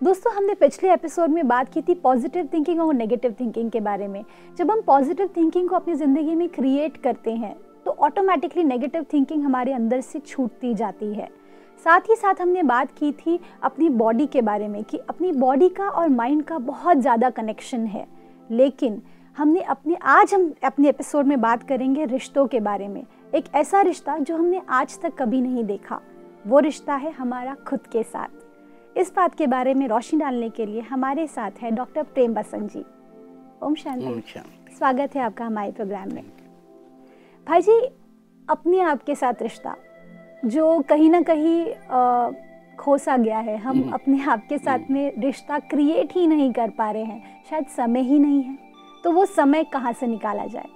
दोस्तों, हमने पिछले एपिसोड में बात की थी पॉजिटिव थिंकिंग और नेगेटिव थिंकिंग के बारे में। जब हम पॉजिटिव थिंकिंग को अपनी ज़िंदगी में क्रिएट करते हैं तो ऑटोमेटिकली नेगेटिव थिंकिंग हमारे अंदर से छूटती जाती है। साथ ही साथ हमने बात की थी अपनी बॉडी के बारे में कि अपनी बॉडी का और माइंड का बहुत ज़्यादा कनेक्शन है। लेकिन हमने अपने, आज हम अपने एपिसोड में बात करेंगे रिश्तों के बारे में। एक ऐसा रिश्ता जो हमने आज तक कभी नहीं देखा। वो रिश्ता है हमारा खुद के साथ। इस बात के बारे में रोशनी डालने के लिए हमारे साथ है डॉक्टर प्रेम बसंत जी। ओम शांति। स्वागत है आपका हमारे प्रोग्राम में। भाई जी अपने आप के साथ रिश्ता जो कहीं ना कहीं खोसा गया है हम हम्म। अपने आप के साथ में रिश्ता क्रिएट ही नहीं कर पा रहे हैं। शायद समय ही नहीं है। तो वो समय कहाँ से निकाला जाए?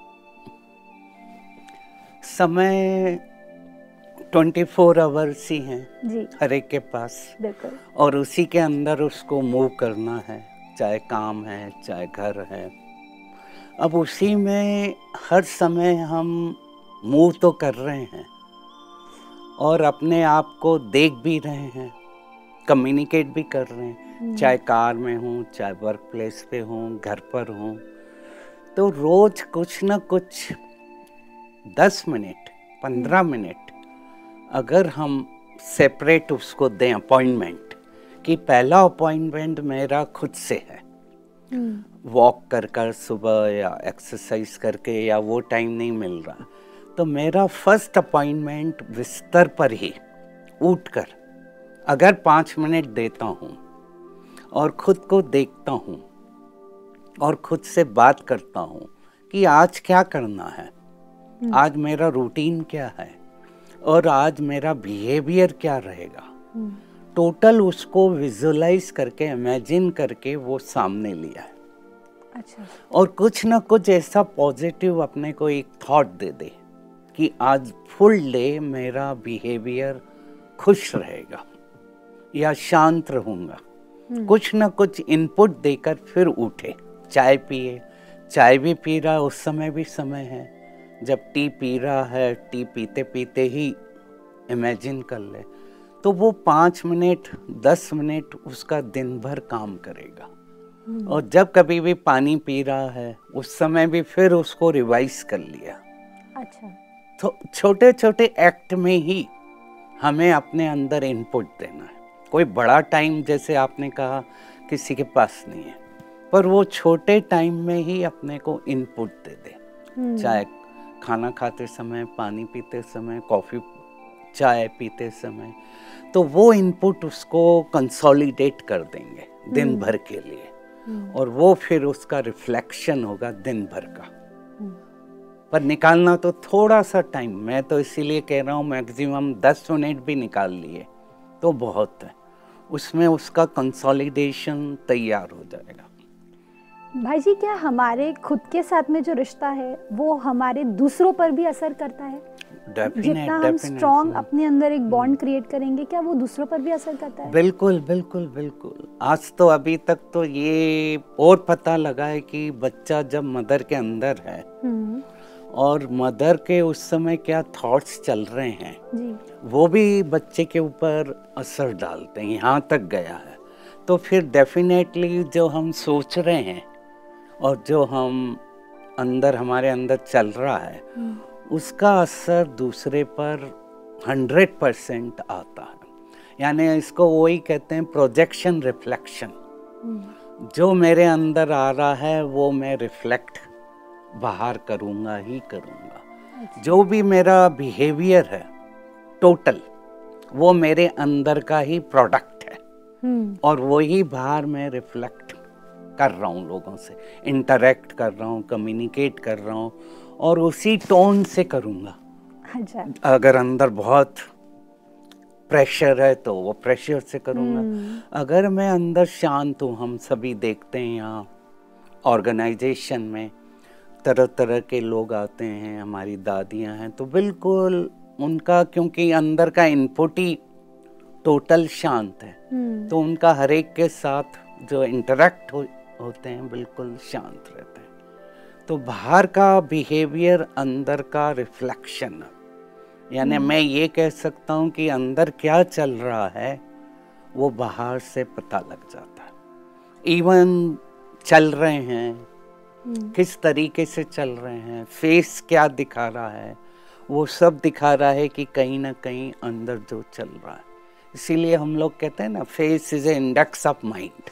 समय 24 फोर आवर्स ही हैं जी। हर एक के पास। बिल्कुल। और उसी के अंदर उसको मूव करना है चाहे काम है चाहे घर है। अब उसी में हर समय हम मूव तो कर रहे हैं और अपने आप को देख भी रहे हैं कम्युनिकेट भी कर रहे हैं। हम्म, चाहे कार में हूँ चाहे वर्क प्लेस पे हूँ घर पर हूँ। तो रोज कुछ ना कुछ दस मिनट पंद्रह मिनट अगर हम सेपरेट उसको दें अपॉइंटमेंट कि पहला अपॉइंटमेंट मेरा खुद से है। हम्म, वॉक कर कर सुबह या एक्सरसाइज करके या वो टाइम नहीं मिल रहा। तो मेरा फ़र्स्ट अपॉइंटमेंट बिस्तर पर ही उठ कर। अगर पाँच मिनट देता हूँ और खुद को देखता हूँ और खुद से बात करता हूँ कि आज क्या करना है? आज मेरा रूटीन क्या है? और आज मेरा बिहेवियर क्या रहेगा? हम्म, टोटल उसको विजुलाइज करके इमेजिन करके वो सामने लिया है। अच्छा। और कुछ ना कुछ ऐसा पॉजिटिव अपने को एक थॉट दे दे कि आज फुल डे मेरा बिहेवियर खुश रहेगा या शांत रहूँगा। कुछ ना कुछ इनपुट देकर फिर उठे। चाय पिए। चाय भी पी रहा उस समय भी समय है। जब टी पी रहा है टी पीते पीते ही इमेजिन कर ले। तो वो पाँच मिनट दस मिनट उसका दिन भर काम करेगा। और जब कभी भी पानी पी रहा है उस समय भी फिर उसको रिवाइज कर लिया। अच्छा। तो छोटे छोटे एक्ट में ही हमें अपने अंदर इनपुट देना है। कोई बड़ा टाइम जैसे आपने कहा किसी के पास नहीं है। पर वो छोटे टाइम में ही अपने को इनपुट दे दे हम्म, चाहे खाना खाते समय पानी पीते समय कॉफ़ी चाय पीते समय तो वो इनपुट उसको कंसोलिडेट कर देंगे दिन भर के लिए। हम्म, और वो फिर उसका रिफ्लेक्शन होगा दिन भर का। हम्म, पर निकालना तो थोड़ा सा टाइम मैं तो इसीलिए कह रहा हूँ मैक्सिमम दस मिनट भी निकाल लिए तो बहुत है। उसमें उसका कंसोलिडेशन तैयार हो जाएगा। भाई जी क्या हमारे खुद के साथ में जो रिश्ता है वो हमारे दूसरों पर भी असर करता है? जितना हम स्ट्रॉन्ग अपने अंदर एक बॉन्ड क्रिएट करेंगे क्या वो दूसरों पर भी असर करता है? बिल्कुल बिल्कुल बिल्कुल। आज तो अभी तक तो ये और पता लगा है कि बच्चा जब मदर के अंदर है हम्म, और मदर के उस समय क्या थॉट्स चल रहे हैं जी। वो भी बच्चे के ऊपर असर डालते हैं यहाँ तक गया है। तो फिर डेफिनेटली जो हम सोच रहे हैं और जो हम अंदर हमारे अंदर चल रहा है हम्म, उसका असर दूसरे पर हंड्रेड परसेंट आता है। यानी इसको वही कहते हैं प्रोजेक्शन रिफ्लेक्शन हम्म, जो मेरे अंदर आ रहा है वो मैं रिफ्लेक्ट बाहर करूँगा ही करूँगा। अच्छा, जो भी मेरा बिहेवियर है टोटल वो मेरे अंदर का ही प्रोडक्ट है। हम्म, और वही बाहर मैं रिफ्लेक्ट कर रहा हूँ लोगों से इंटरेक्ट कर रहा हूँ कम्युनिकेट कर रहा हूँ और उसी टोन से करूँगा। अच्छा अगर अंदर बहुत प्रेशर है तो वो प्रेशर से करूँगा। हम्म, अगर मैं अंदर शांत हूँ हम सभी देखते हैं यहाँ ऑर्गेनाइजेशन में तरह तरह के लोग आते हैं हमारी दादियाँ हैं तो बिल्कुल उनका क्योंकि अंदर का इनपुट ही टोटल शांत है। हम्म, तो उनका हर एक के साथ जो इंटरेक्ट हो, होते हैं बिल्कुल शांत रहते हैं। तो बाहर का बिहेवियर अंदर का रिफ्लेक्शन यानी मैं ये कह सकता हूँ कि अंदर क्या चल रहा है वो बाहर से पता लग जाता है। इवन चल रहे हैं हम्म, किस तरीके से चल रहे हैं फेस क्या दिखा रहा है वो सब दिखा रहा है कि कहीं ना कहीं अंदर जो चल रहा है। इसीलिए हम लोग कहते हैं ना face is a index of mind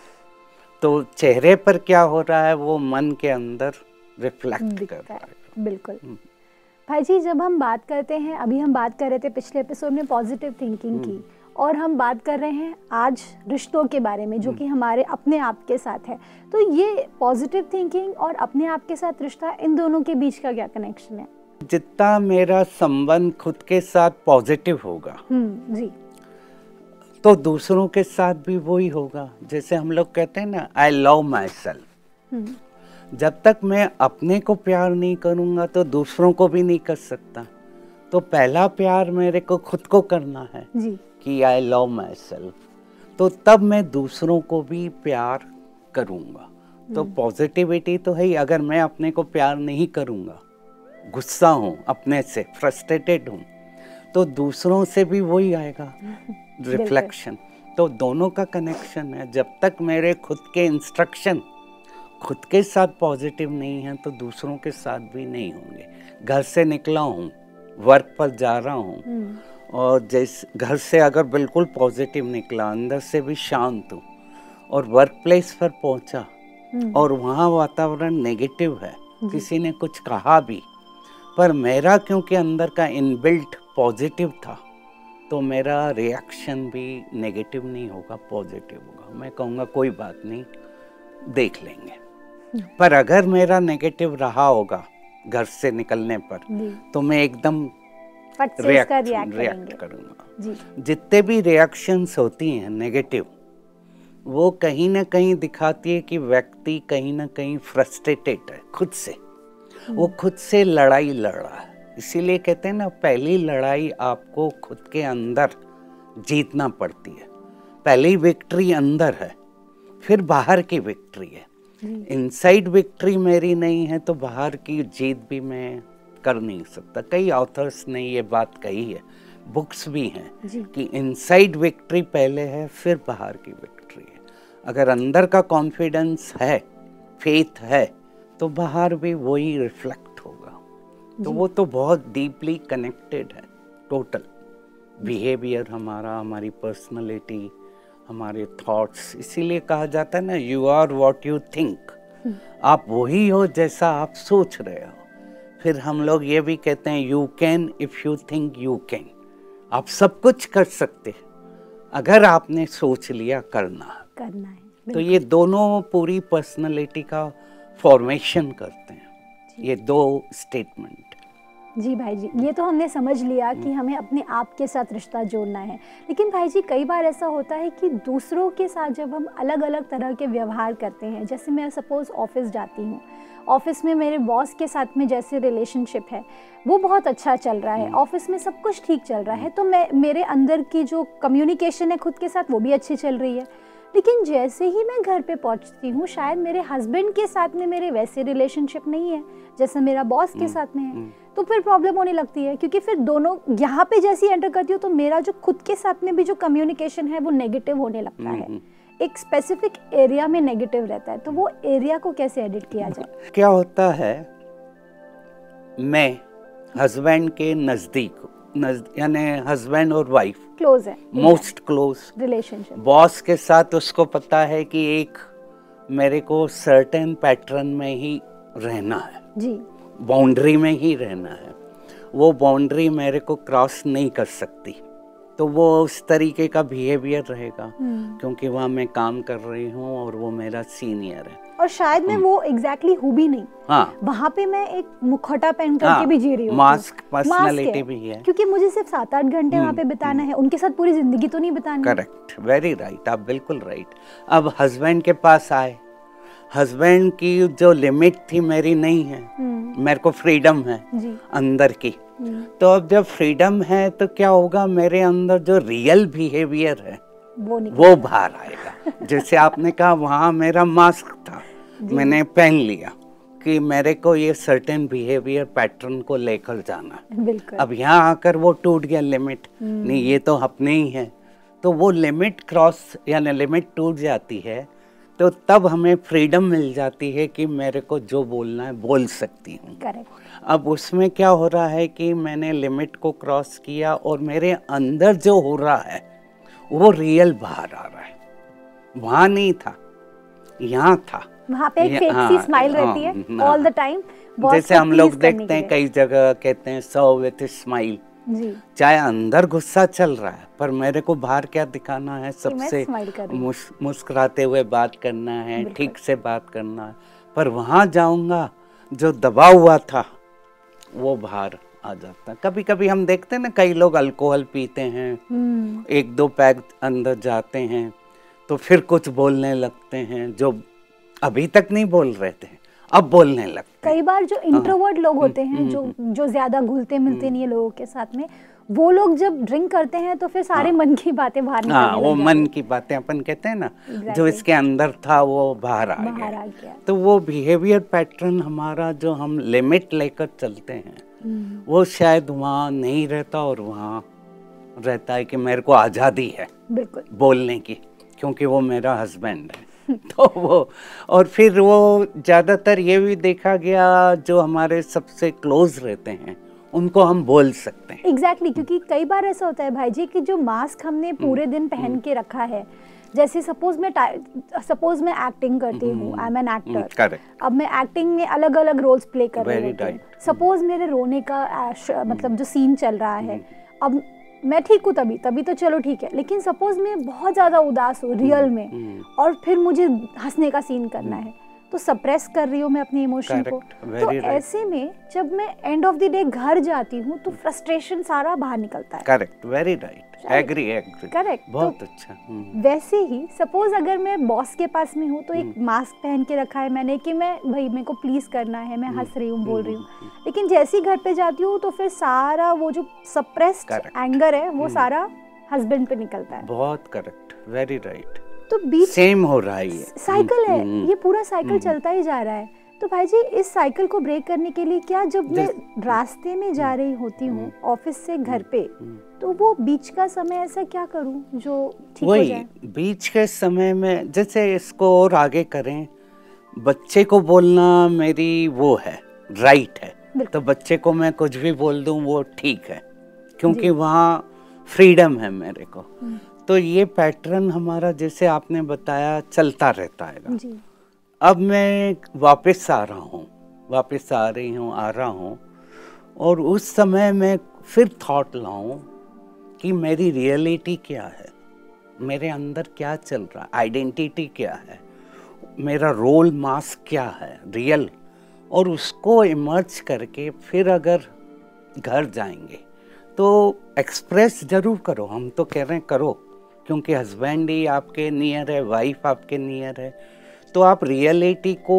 तो चेहरे पर क्या हो रहा है वो मन के अंदर रिफ्लेक्ट कर रहा है बिल्कुल हम्म। भाई जी जब हम बात करते हैं अभी हम बात कर रहे थे पिछले एपिसोड में पॉजिटिव थिंकिंग हम्म। की और हम बात कर रहे हैं आज रिश्तों के बारे में हम्म। जो कि हमारे अपने आप के साथ है तो ये पॉजिटिव थिंकिंग और अपने आप के साथ रिश्ता इन दोनों के बीच का क्या कनेक्शन है जितना मेरा संबंध खुद के साथ पॉजिटिव होगा हम्म जी तो दूसरों के साथ भी वही होगा। जैसे हम लोग कहते हैं ना आई लव माई सेल्फ हम्म। जब तक मैं अपने को प्यार नहीं करूँगा तो दूसरों को भी नहीं कर सकता। तो पहला प्यार मेरे को खुद को करना है जी। कि आई लव माई सेल्फ तो तब मैं दूसरों को भी प्यार करूँगा। तो पॉजिटिविटी तो है ही अगर मैं अपने को प्यार नहीं करूँगा गुस्सा हूँ अपने से फ्रस्ट्रेटेड हूँ तो दूसरों से भी वही आएगा। रिफ्लेक्शन तो दोनों का कनेक्शन है। जब तक मेरे खुद के इंस्ट्रक्शन खुद के साथ पॉजिटिव नहीं है तो दूसरों के साथ भी नहीं होंगे। घर से निकला हूँ वर्क पर जा रहा हूँ हम्म। और जैसे घर से अगर बिल्कुल पॉजिटिव निकला अंदर से भी शांत हूँ और वर्क प्लेस पर पहुँचा हम्म, और वहाँ वातावरण नेगेटिव है किसी ने कुछ कहा भी पर मेरा क्योंकि अंदर का इनबिल्ट पॉजिटिव था तो मेरा रिएक्शन भी नेगेटिव नहीं होगा पॉजिटिव होगा। मैं कहूँगा कोई बात नहीं देख लेंगे। पर अगर मेरा नेगेटिव रहा होगा घर से निकलने पर तो मैं एकदम रिएक्ट रिएक्ट करूँगा। जितने भी रिएक्शंस होती हैं नेगेटिव वो कहीं ना कहीं दिखाती है कि व्यक्ति कहीं ना कहीं फ्रस्ट्रेटेड है खुद से। वो खुद से लड़ाई लड़ रहा है। इसीलिए कहते हैं ना पहली लड़ाई आपको खुद के अंदर जीतना पड़ती है। पहली विक्ट्री अंदर है फिर बाहर की विक्ट्री है। इनसाइड विक्ट्री मेरी नहीं है तो बाहर की जीत भी मैं कर नहीं सकता। कई ऑथर्स ने ये बात कही है बुक्स भी हैं कि इनसाइड विक्ट्री पहले है फिर बाहर की विक्ट्री है। अगर अंदर का कॉन्फिडेंस है फेथ है तो बाहर भी वही रिफ्लेक्ट तो वो तो बहुत डीपली कनेक्टेड है टोटल बिहेवियर हमारा हमारी पर्सनालिटी हमारे थॉट्स इसीलिए कहा जाता है ना you are what you think आप वही हो जैसा आप सोच रहे हो। फिर हम लोग ये भी कहते हैं you can if you think you can आप सब कुछ कर सकते हैं। अगर आपने सोच लिया करना करना है तो ये दोनों पूरी पर्सनालिटी का फॉर्मेशन करते हैं। ये दो स्टेटमेंट जी भाई जी ये तो हमने समझ लिया कि हमें अपने आप के साथ रिश्ता जोड़ना है। लेकिन भाई जी कई बार ऐसा होता है कि दूसरों के साथ जब हम अलग अलग तरह के व्यवहार करते हैं जैसे मैं सपोज़ ऑफ़िस जाती हूँ ऑफ़िस में मेरे बॉस के साथ में जैसे रिलेशनशिप है वो बहुत अच्छा चल रहा है ऑफ़िस में सब कुछ ठीक चल रहा है तो मैं मेरे अंदर की जो कम्युनिकेशन है खुद के साथ वो भी अच्छी चल रही है। लेकिन जैसे ही मैं घर पे पहुँचती हूँ शायद मेरे हस्बैंड के साथ में मेरे वैसे रिलेशनशिप नहीं है जैसे मेरा बॉस के साथ में है। तो फिर प्रॉब्लम होने लगती है क्योंकि फिर दोनों यहाँ पे जैसे ही एंटर करती हूँ तो मेरा जो खुद के साथ में भी जो कम्युनिकेशन है वो नेगेटिव होने लगता है। एक स्पेसिफिक एरिया में नेगेटिव रहता है तो वो एरिया को कैसे एडिट किया जाए? क्या होता है मैं हस्बैंड के नज़दीक यानी हस्बैंड और वाइफ क्लोज है। मोस्ट क्लोज रिलेशनशिप बॉस के साथ उसको पता है कि एक मेरे को सर्टेन पैटर्न में ही रहना है। जी। बाउंड्री में ही रहना है। वो बाउंड्री मेरे को क्रॉस नहीं कर सकती। तो वो उस तरीके का बिहेवियर रहेगा। हम्म। क्योंकि वहाँ मैं काम कर रही हूँ और वो मेरा सीनियर है। और शायद मैं वो एग्जैक्टली हूँ भी नहीं। हाँ। वहाँ पे मैं एक मुखौटा पहन करके हाँ, भी जी रही हूँ। Mask personality भी है। क्योंकि मुझे सिर्फ़ सात आठ घंटे वहाँ पे बिताना है। उनके साथ पूरी ज़िंदगी तो नहीं बितानी। करेक्ट वेरी राइट आप बिल्कुल राइट अब हस्बैंड के पास आए। हस्बैंड की जो लिमिट थी मेरी नहीं है। हम्म, मेरे को फ्रीडम है जी। अंदर की। हम्म, तो अब जब फ्रीडम है तो क्या होगा? मेरे अंदर जो रियल बिहेवियर है वो वो बाहर आएगा। जैसे आपने कहा वहाँ मेरा मास्क था। मैंने पहन लिया कि मेरे को ये सर्टेन बिहेवियर पैटर्न को लेकर जाना। अब यहाँ आकर वो टूट गया लिमिट नहीं ये तो अपने ही है। तो वो लिमिट क्रॉस यानी लिमिट टूट जाती है तो तब हमें फ्रीडम मिल जाती है कि मेरे को जो बोलना है बोल सकती हूँ। अब उसमें क्या हो रहा है कि मैंने लिमिट को क्रॉस किया और मेरे अंदर जो हो रहा है वो रियल बाहर आ रहा है। वहाँ नहीं था यहाँ था। वहाँ पे एक हाँ, स्माइल रहती है हाँ, ऑल द टाइम जैसे हम लोग देखते हैं कई जगह कहते हैं सो विथ स्माइल चाहे अंदर गुस्सा चल रहा है पर मेरे को बाहर क्या दिखाना है? सबसे। मुस, मुस्कुराते हुए बात करना है ठीक से बात करना है। पर वहाँ जाऊँगा जो दबा हुआ था वो बाहर आ जाता। कभी कभी हम देखते हैं ना कई लोग अल्कोहल पीते हैं। हम्म। एक दो पैग अंदर जाते हैं तो फिर कुछ बोलने लगते हैं जो अभी तक नहीं बोल रहे थे। अब बोलने लगते हैं कई बार जो इंट्रोवर्ट लोग हम्म, होते हैं जो जो ज़्यादा घुलते मिलते नहीं है लोगों के साथ में वो लोग जब ड्रिंक करते हैं तो फिर सारे मन की बातें बाहर हाँ वो मन की बातें अपन कहते हैं ना Exactly. जो इसके अंदर था वो बाहर आ गया। आ गया। तो वो बिहेवियर पैटर्न हमारा जो हम लिमिट लेकर चलते हैं हम्म, वो शायद वहाँ नहीं रहता और वहाँ रहता है कि मेरे को आज़ादी है बिल्कुल। बोलने की क्योंकि वो मेरा हस्बैंड है। तो वो और फिर वो ज़्यादातर ये भी देखा गया जो हमारे सबसे क्लोज रहते हैं उनको हम बोल सकते हैं। एग्जैक्टली exactly, क्योंकि कई बार ऐसा होता है भाई जी कि जो मास्क हमने पूरे दिन पहन के रखा है जैसे सपोज़ मैं सपोज़ मैं एक्टिंग करती हूँ आई एम एन एक्टर अब मैं एक्टिंग में अलग अलग रोल्स प्ले कर रही हूँ। सपोज़ मेरे रोने का मतलब जो सीन चल रहा है अब मैं ठीक हूँ तभी तभी तो चलो ठीक है। लेकिन सपोज़ मैं बहुत ज़्यादा उदास हूँ रियल में और फिर मुझे हंसने का सीन करना है। तो सप्रेस कर रही हूँ मैं अपने इमोशन को। Correct. तो right. ऐसे में जब मैं एंड ऑफ़ द डे घर जाती हूँ तो फ्रस्ट्रेशन सारा बाहर निकलता है। Correct very right agree agree Correct. बहुत तो- अच्छा। हम्म, वैसे ही सपोज़ अगर मैं बॉस के पास में हूँ तो एक मास्क पहन के रखा है मैंने कि मैं भाई मेरे को प्लीज़ करना है मैं हंस रही हूँ बोल रही हूँ। लेकिन जैसे ही घर पे जाती हूँ तो फिर सारा वो जो सप्रेस्ड एंगर है वो सारा हस्बैंड पे निकलता है। बहुत करेक्ट वेरी राइट तो बीच सेम हो रहा है ये। साइकिल है। हम्म, ये पूरा साइकिल चलता ही जा रहा है। तो भाई जी इस साइकिल को ब्रेक करने के लिए क्या जब मैं रास्ते में जा रही होती हूँ ऑफ़िस से घर पे तो वो बीच का समय ऐसा क्या करूँ जो ठीक हो वही जाए? बीच के समय में जैसे इसको और आगे करें बच्चे को बोलना मेरी वो है राइट है। तो बच्चे को मैं कुछ भी बोल दूँ वो ठीक है। क्योंकि वहाँ फ्रीडम है मेरे को। हम्म। तो ये पैटर्न हमारा जैसे आपने बताया चलता रहता है जी। अब मैं वापस आ रहा हूँ वापस आ रही हूँ आ रहा हूँ और उस समय मैं फिर थॉट लाऊं कि मेरी रियलिटी क्या है? मेरे अंदर क्या चल रहा है? आइडेंटिटी क्या है? मेरा रोल मास्क क्या है? रियल और उसको इमर्ज करके फिर अगर घर जाएँगे तो एक्सप्रेस ज़रूर करो। हम तो कह रहे हैं करो। क्योंकि हस्बैंड ही आपके नियर है वाइफ आपके नियर है तो आप रियलिटी को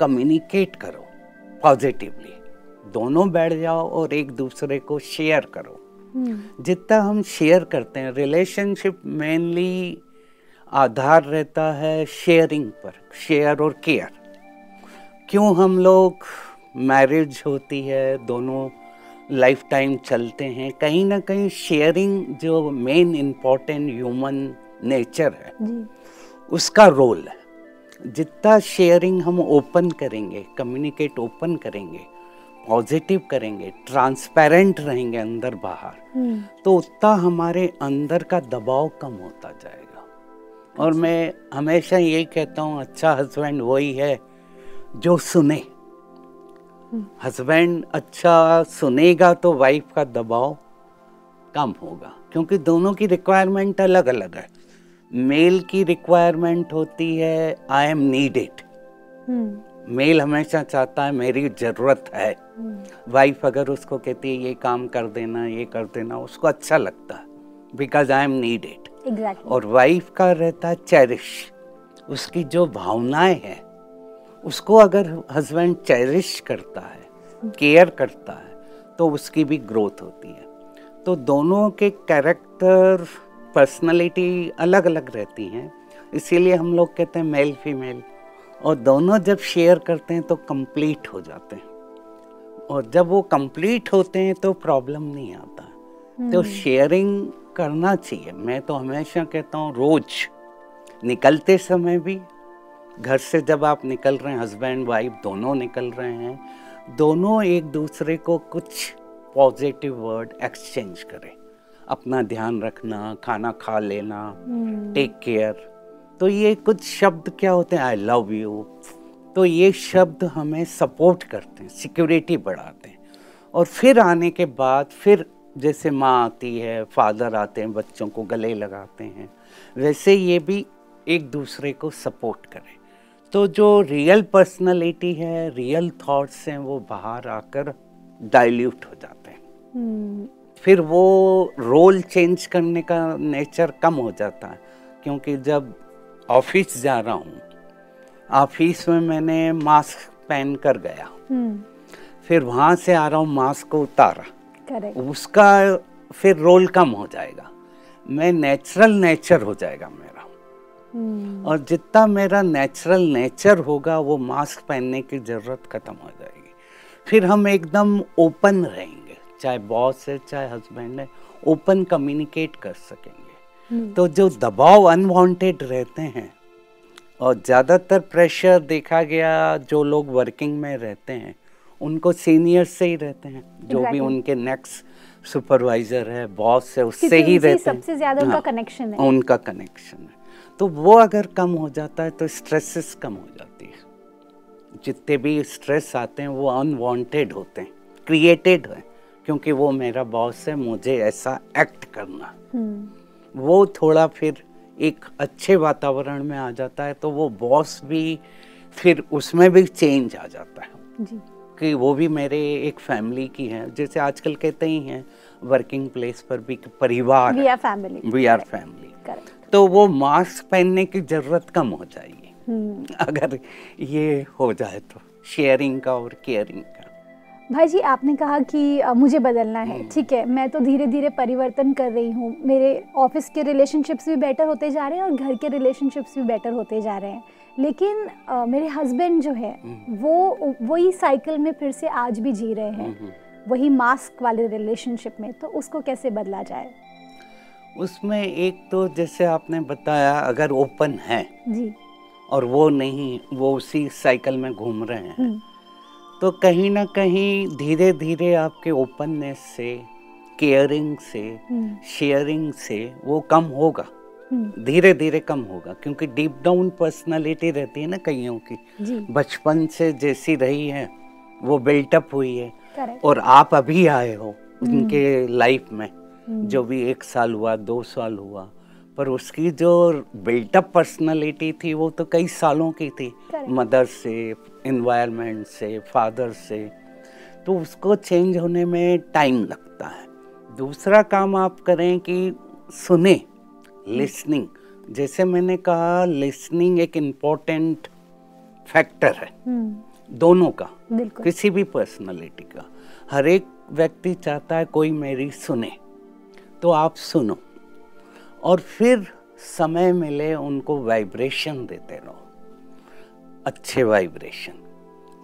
कम्युनिकेट करो पॉजिटिवली दोनों बैठ जाओ और एक दूसरे को शेयर करो। हम्म। जितना हम शेयर करते हैं रिलेशनशिप मेनली आधार रहता है शेयरिंग पर शेयर और केयर क्यों हम लोग मैरिज होती है दोनों लाइफ टाइम चलते हैं कहीं ना कहीं शेयरिंग जो मेन इम्पोर्टेंट ह्यूमन नेचर है उसका रोल है। जितना शेयरिंग हम ओपन करेंगे कम्युनिकेट ओपन करेंगे पॉजिटिव करेंगे ट्रांसपेरेंट रहेंगे अंदर बाहर हम्म। तो उतना हमारे अंदर का दबाव कम होता जाएगा। और मैं हमेशा यही कहता हूँ अच्छा हस्बैंड वही है जो सुने। हस्बैंड अच्छा सुनेगा तो वाइफ का दबाव कम होगा क्योंकि दोनों की रिक्वायरमेंट अलग अलग है। मेल की रिक्वायरमेंट होती है I am needed hmm. Male हमेशा चाहता है मेरी ज़रूरत है। वाइफ अगर उसको कहती है ये काम कर देना ये कर देना उसको अच्छा लगता है बिकॉज़ आई एम नीडेड और वाइफ का रहता है चेरिश उसकी जो भावनाएँ हैं उसको अगर हस्बैंड चेरिश करता है केयर करता है तो उसकी भी ग्रोथ होती है। तो दोनों के कैरेक्टर पर्सनालिटी अलग अलग रहती हैं। इसीलिए हम लोग कहते हैं मेल फीमेल और दोनों जब शेयर करते हैं तो कंप्लीट हो जाते हैं। और जब वो कंप्लीट होते हैं तो प्रॉब्लम नहीं आता। तो शेयरिंग करना चाहिए। मैं तो हमेशा कहता हूँ रोज निकलते समय भी घर से जब आप निकल रहे हैं हस्बैंड वाइफ दोनों निकल रहे हैं दोनों एक दूसरे को कुछ पॉजिटिव वर्ड एक्सचेंज करें। अपना ध्यान रखना खाना खा लेना टेक केयर तो ये कुछ शब्द क्या होते हैं? आई लव यू तो ये शब्द हमें सपोर्ट करते हैं सिक्योरिटी बढ़ाते हैं। और फिर आने के बाद फिर जैसे माँ आती है फादर आते हैं बच्चों को गले लगाते हैं वैसे ये भी एक दूसरे को सपोर्ट करें। तो जो रियल पर्सनालिटी है रियल थॉट्स हैं वो बाहर आकर डाइल्यूट हो जाते हैं। हम्म, फिर वो रोल चेंज करने का नेचर कम हो जाता है क्योंकि जब ऑफ़िस जा रहा हूँ ऑफ़िस में मैंने मास्क पहन कर गया। हम्म, फिर वहाँ से आ रहा हूँ मास्क को उतारा। करेक्ट उसका फिर रोल कम हो जाएगा। मैं नेचुरल नेचर हो जाएगा मेरा। और जितना मेरा नेचुरल नेचर होगा वो मास्क पहनने की ज़रूरत ख़त्म हो जाएगी। फिर हम एकदम ओपन रहेंगे चाहे बॉस है चाहे हस्बैंड है ओपन कम्युनिकेट कर सकेंगे। हम्म, तो जो दबाव अनवांटेड रहते हैं और ज़्यादातर प्रेशर देखा गया जो लोग वर्किंग में रहते हैं उनको सीनियर से ही रहते हैं जो भी उनके नेक्स्ट सुपरवाइजर है बॉस है उससे ही रहते हैं। सबसे ज़्यादा उनका हाँ, कनेक्शन है। उनका कनेक्शन है। तो वो अगर कम हो जाता है तो स्ट्रेसेस कम हो जाती है। जितने भी स्ट्रेस आते हैं वो अनवांटेड होते हैं क्रिएटेड है क्योंकि वो मेरा बॉस है मुझे ऐसा एक्ट करना। हम्म, वो थोड़ा फिर एक अच्छे वातावरण में आ जाता है तो वो बॉस भी फिर उसमें भी चेंज आ जाता है। जी। कि वो भी मेरे एक फैमिली की है जैसे आजकल कहते ही हैं वर्किंग प्लेस पर भी परिवार we are family we are family correct तो वो मास्क पहनने की ज़रूरत कम हो जाएगी। हम्म, अगर ये हो जाए तो शेयरिंग का और केयरिंग का। भाई जी आपने कहा कि मुझे बदलना है। हम्म। ठीक है मैं तो धीरे धीरे परिवर्तन कर रही हूँ। मेरे ऑफ़िस के रिलेशनशिप्स भी बेटर होते जा रहे हैं और घर के रिलेशनशिप्स भी बेटर होते जा रहे हैं। लेकिन अ, मेरे हस्बैंड जो है हम्म। वो वही साइकिल में फिर से आज भी जी रहे हैं। वही मास्क वाले रिलेशनशिप में तो उसको कैसे बदला जाए? उसमें एक तो जैसे आपने बताया अगर ओपन है जी। और वो नहीं वो उसी साइकिल में घूम रहे हैं हम्म, तो कहीं ना कहीं धीरे धीरे आपके ओपननेस से केयरिंग से हम्म, शेयरिंग से वो कम होगा। हम्म, धीरे धीरे कम होगा क्योंकि डीप डाउन पर्सनालिटी रहती है ना कईयों की। बचपन से जैसी रही है वो बिल्टअप हुई है और आप अभी आए हो उनके लाइफ में। हम्म। जो भी एक साल हुआ दो साल हुआ पर उसकी जो बिल्टअप पर्सनालिटी थी वो तो कई सालों की थी। मदर से इन्वायरमेंट से फादर से। तो उसको चेंज होने में टाइम लगता है। दूसरा काम आप करें कि सुने लिसनिंग जैसे मैंने कहा लिसनिंग एक इम्पोर्टेंट फैक्टर है। हम्म, दोनों का किसी भी पर्सनालिटी का। हर एक व्यक्ति चाहता है कोई मेरी सुने। तो आप सुनो। और फिर समय मिले उनको वाइब्रेशन देते रहो। अच्छे वाइब्रेशन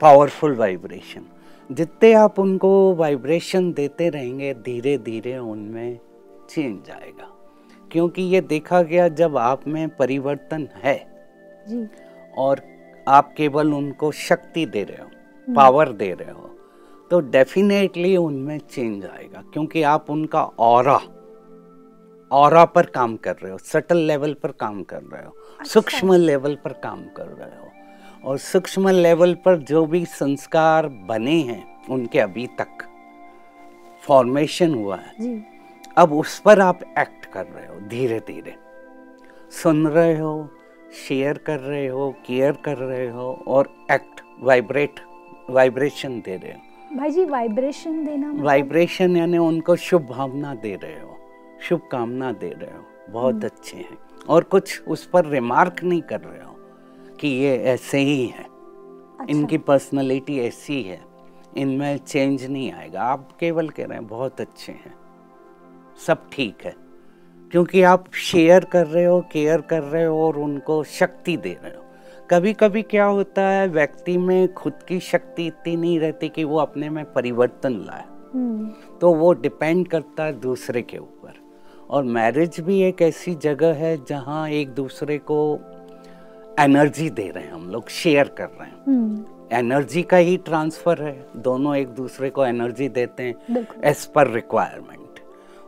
पावरफुल वाइब्रेशन जितने आप उनको वाइब्रेशन देते रहेंगे धीरे धीरे उनमें चेंज आएगा क्योंकि ये देखा गया जब आप में परिवर्तन है जी। और आप केवल उनको शक्ति दे रहे हो पावर दे रहे हो तो डेफिनेटली उनमें चेंज आएगा। क्योंकि आप उनका ऑरा ऑरा पर काम कर रहे हो सटल लेवल पर काम कर रहे हो सूक्ष्म लेवल पर काम कर रहे हो। और सूक्ष्म लेवल पर जो भी संस्कार बने हैं उनके अभी तक फॉर्मेशन हुआ है। जी। अब उस पर आप एक्ट कर रहे हो धीरे धीरे सुन रहे हो शेयर कर रहे हो केयर कर रहे हो और एक्ट वाइब्रेट वाइब्रेशन दे रहे हो। भाई जी वाइब्रेशन देना मतलब वाइब्रेशन यानी उनको शुभ भावना दे रहे हो। शुभ कामना दे रहे हो। बहुत अच्छे हैं। और कुछ उस पर रिमार्क नहीं कर रहे हो कि ये ऐसे ही है। अच्छा, इनकी पर्सनालिटी ऐसी है। इनमें चेंज नहीं आएगा। आप केवल कह रहे हैं बहुत अच्छे हैं। सब ठीक है। क्योंकि आप शेयर कर रहे हो केयर कर रहे हो और उनको शक्ति दे रहे हो। कभी कभी क्या होता है व्यक्ति में खुद की शक्ति इतनी नहीं रहती कि वो अपने में परिवर्तन लाए। हम्म, तो वो डिपेंड करता है दूसरे के ऊपर। और मैरिज भी एक ऐसी जगह है जहाँ एक दूसरे को एनर्जी दे रहे हैं हम लोग शेयर कर रहे हैं। हम्म, एनर्जी का ही ट्रांसफ़र है। दोनों एक दूसरे को एनर्जी देते हैं एज पर रिक्वायरमेंट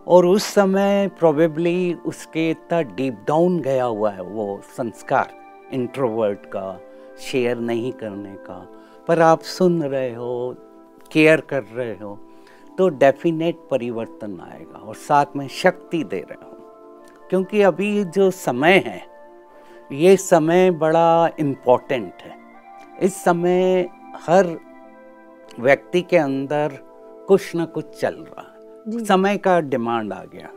और उस समय प्रोबेबली उसके इतना डीप डाउन गया हुआ है वो संस्कार इंट्रोवर्ट का शेयर नहीं करने का। पर आप सुन रहे हो केयर कर रहे हो। तो डेफिनेट परिवर्तन आएगा और साथ में शक्ति दे रहे हो। क्योंकि अभी जो समय है ये समय बड़ा इम्पोर्टेंट है। इस समय हर व्यक्ति के अंदर कुछ न कुछ चल रहा है। समय का डिमांड आ गया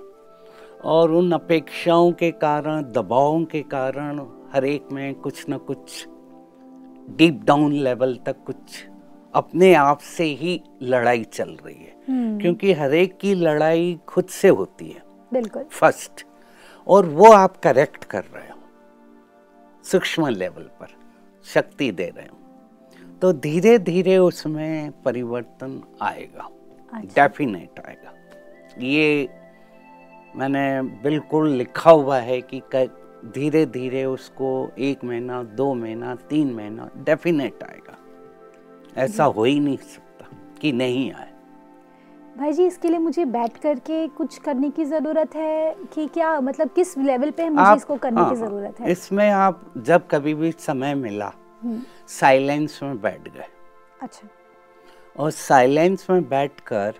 और उन अपेक्षाओं के कारण दबावों के कारण हर एक में कुछ न कुछ डीप डाउन लेवल तक कुछ अपने आप से ही लड़ाई चल रही है। क्योंकि हर एक की लड़ाई खुद से होती है। बिल्कुल। फ़र्स्ट और वो आप करेक्ट कर रहे हो। सूक्ष्म लेवल पर शक्ति दे रहे हो। तो धीरे धीरे उसमें परिवर्तन आएगा। अच्छा। डेफिनेट आएगा। ये मैंने बिल्कुल लिखा हुआ है कि धीरे धीरे उसको एक महीना दो महीना तीन महीना डेफिनेट आएगा। ऐसा हो ही नहीं सकता कि नहीं आए। भाई जी इसके लिए मुझे बैठ करके कुछ करने की ज़रूरत है कि क्या मतलब किस लेवल पे मुझे इसको करने हाँ, की ज़रूरत है? इसमें आप जब कभी भी समय मिला हम्म, साइलेंस में बैठ गए। अच्छा। और साइलेंस में बैठकर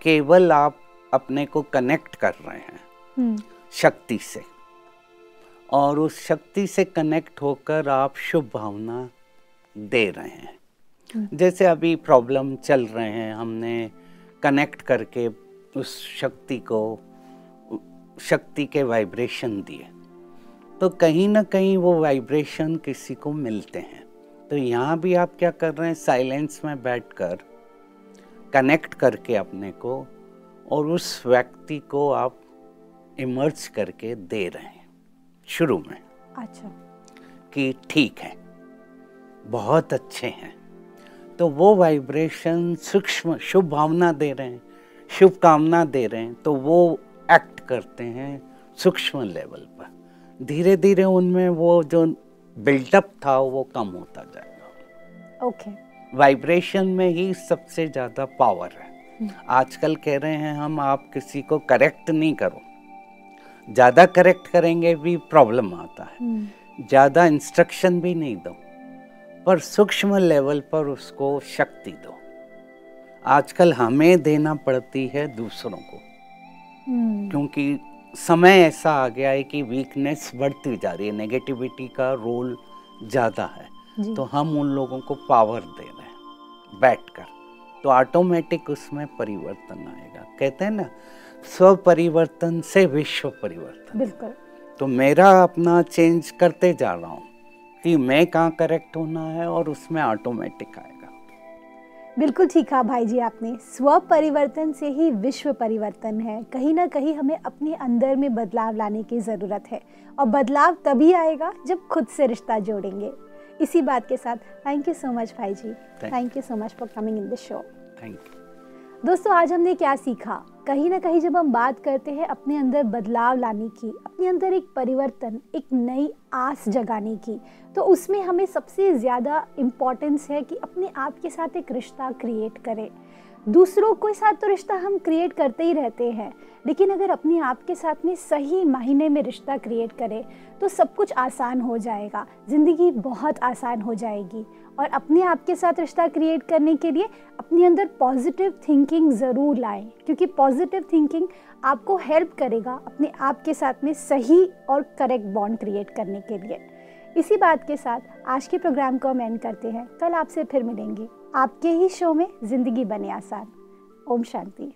केवल आप अपने को कनेक्ट कर रहे हैं हम्म, शक्ति से। और उस शक्ति से कनेक्ट होकर आप शुभ भावना दे रहे हैं। जैसे अभी प्रॉब्लम चल रहे हैं हमने कनेक्ट करके उस शक्ति को शक्ति के वाइब्रेशन दिए। तो कहीं ना कहीं वो वाइब्रेशन किसी को मिलते हैं। तो यहाँ भी आप क्या कर रहे हैं साइलेंस में बैठकर कनेक्ट करके अपने को और उस व्यक्ति को आप इमर्ज करके दे रहे हैं। शुरू में अच्छा। कि ठीक है बहुत अच्छे हैं। तो वो वाइब्रेशन सूक्ष्म शुभ भावना दे रहे हैं शुभकामना दे रहे हैं तो वो एक्ट करते हैं सूक्ष्म लेवल पर। धीरे धीरे उनमें वो जो बिल्डअप था वो कम होता जाएगा ओके वाइब्रेशन में ही सबसे ज़्यादा पावर है। आजकल कह रहे हैं हम आप किसी को करेक्ट नहीं करो। ज़्यादा करेक्ट करेंगे भी प्रॉब्लम आता है। हम्म, ज़्यादा इंस्ट्रक्शन भी नहीं दो। पर सूक्ष्म लेवल पर उसको शक्ति दो। आजकल हमें देना पड़ती है दूसरों को। हम्म, क्योंकि समय ऐसा आ गया है कि वीकनेस बढ़ती जा रही है नेगेटिविटी का रोल ज़्यादा है। तो हम उन लोगों को पावर दे रहे हैं। बैठकर। तो ऑटोमेटिक उसमें परिवर्तन आएगा। कहते हैं ना स्व परिवर्तन से विश्व परिवर्तन। बिल्कुल। तो मेरा अपना चेंज करते जा रहा हूँ। कि मैं कहाँ करेक्ट होना है और उसमें ऑटोमेटिक आएगा। बिल्कुल ठीक कहा भाई जी आपने। स्व परिवर्तन से ही विश्व परिवर्तन है। कहीं ना कहीं हमें अपने अंदर में बदलाव लाने की ज़रूरत है। और बदलाव तभी आएगा जब खुद से रिश्ता जोड़ेंगे। इसी बात के साथ थैंक यू सो मच भाई ji thank you so much for coming in the show thank you दोस्तों आज हमने क्या सीखा? कहीं ना कहीं जब हम बात करते हैं अपने अंदर बदलाव लाने की, अपने अंदर एक परिवर्तन, एक नई आस जगाने की तो उसमें हमें सबसे ज़्यादा इम्पोर्टेंस है कि अपने आप के साथ एक रिश्ता क्रिएट करें। दूसरों के साथ तो रिश्ता हम क्रिएट करते ही रहते हैं, लेकिन अगर अपने आप के साथ में सही मायने में रिश्ता क्रिएट करें तो सब कुछ आसान हो जाएगा, ज़िंदगी बहुत आसान हो जाएगी। और अपने आप के साथ रिश्ता क्रिएट करने के लिए अपने अंदर पॉजिटिव थिंकिंग ज़रूर लाएँ, क्योंकि पॉजिटिव थिंकिंग आपको हेल्प करेगा अपने आप के साथ में सही और करेक्ट बॉन्ड क्रिएट करने के लिए। इसी बात के साथ आज के प्रोग्राम को हम एंड करते हैं। कल आपसे फिर मिलेंगे। आपके ही शो में ज़िंदगी बने आसान। ओम शांति।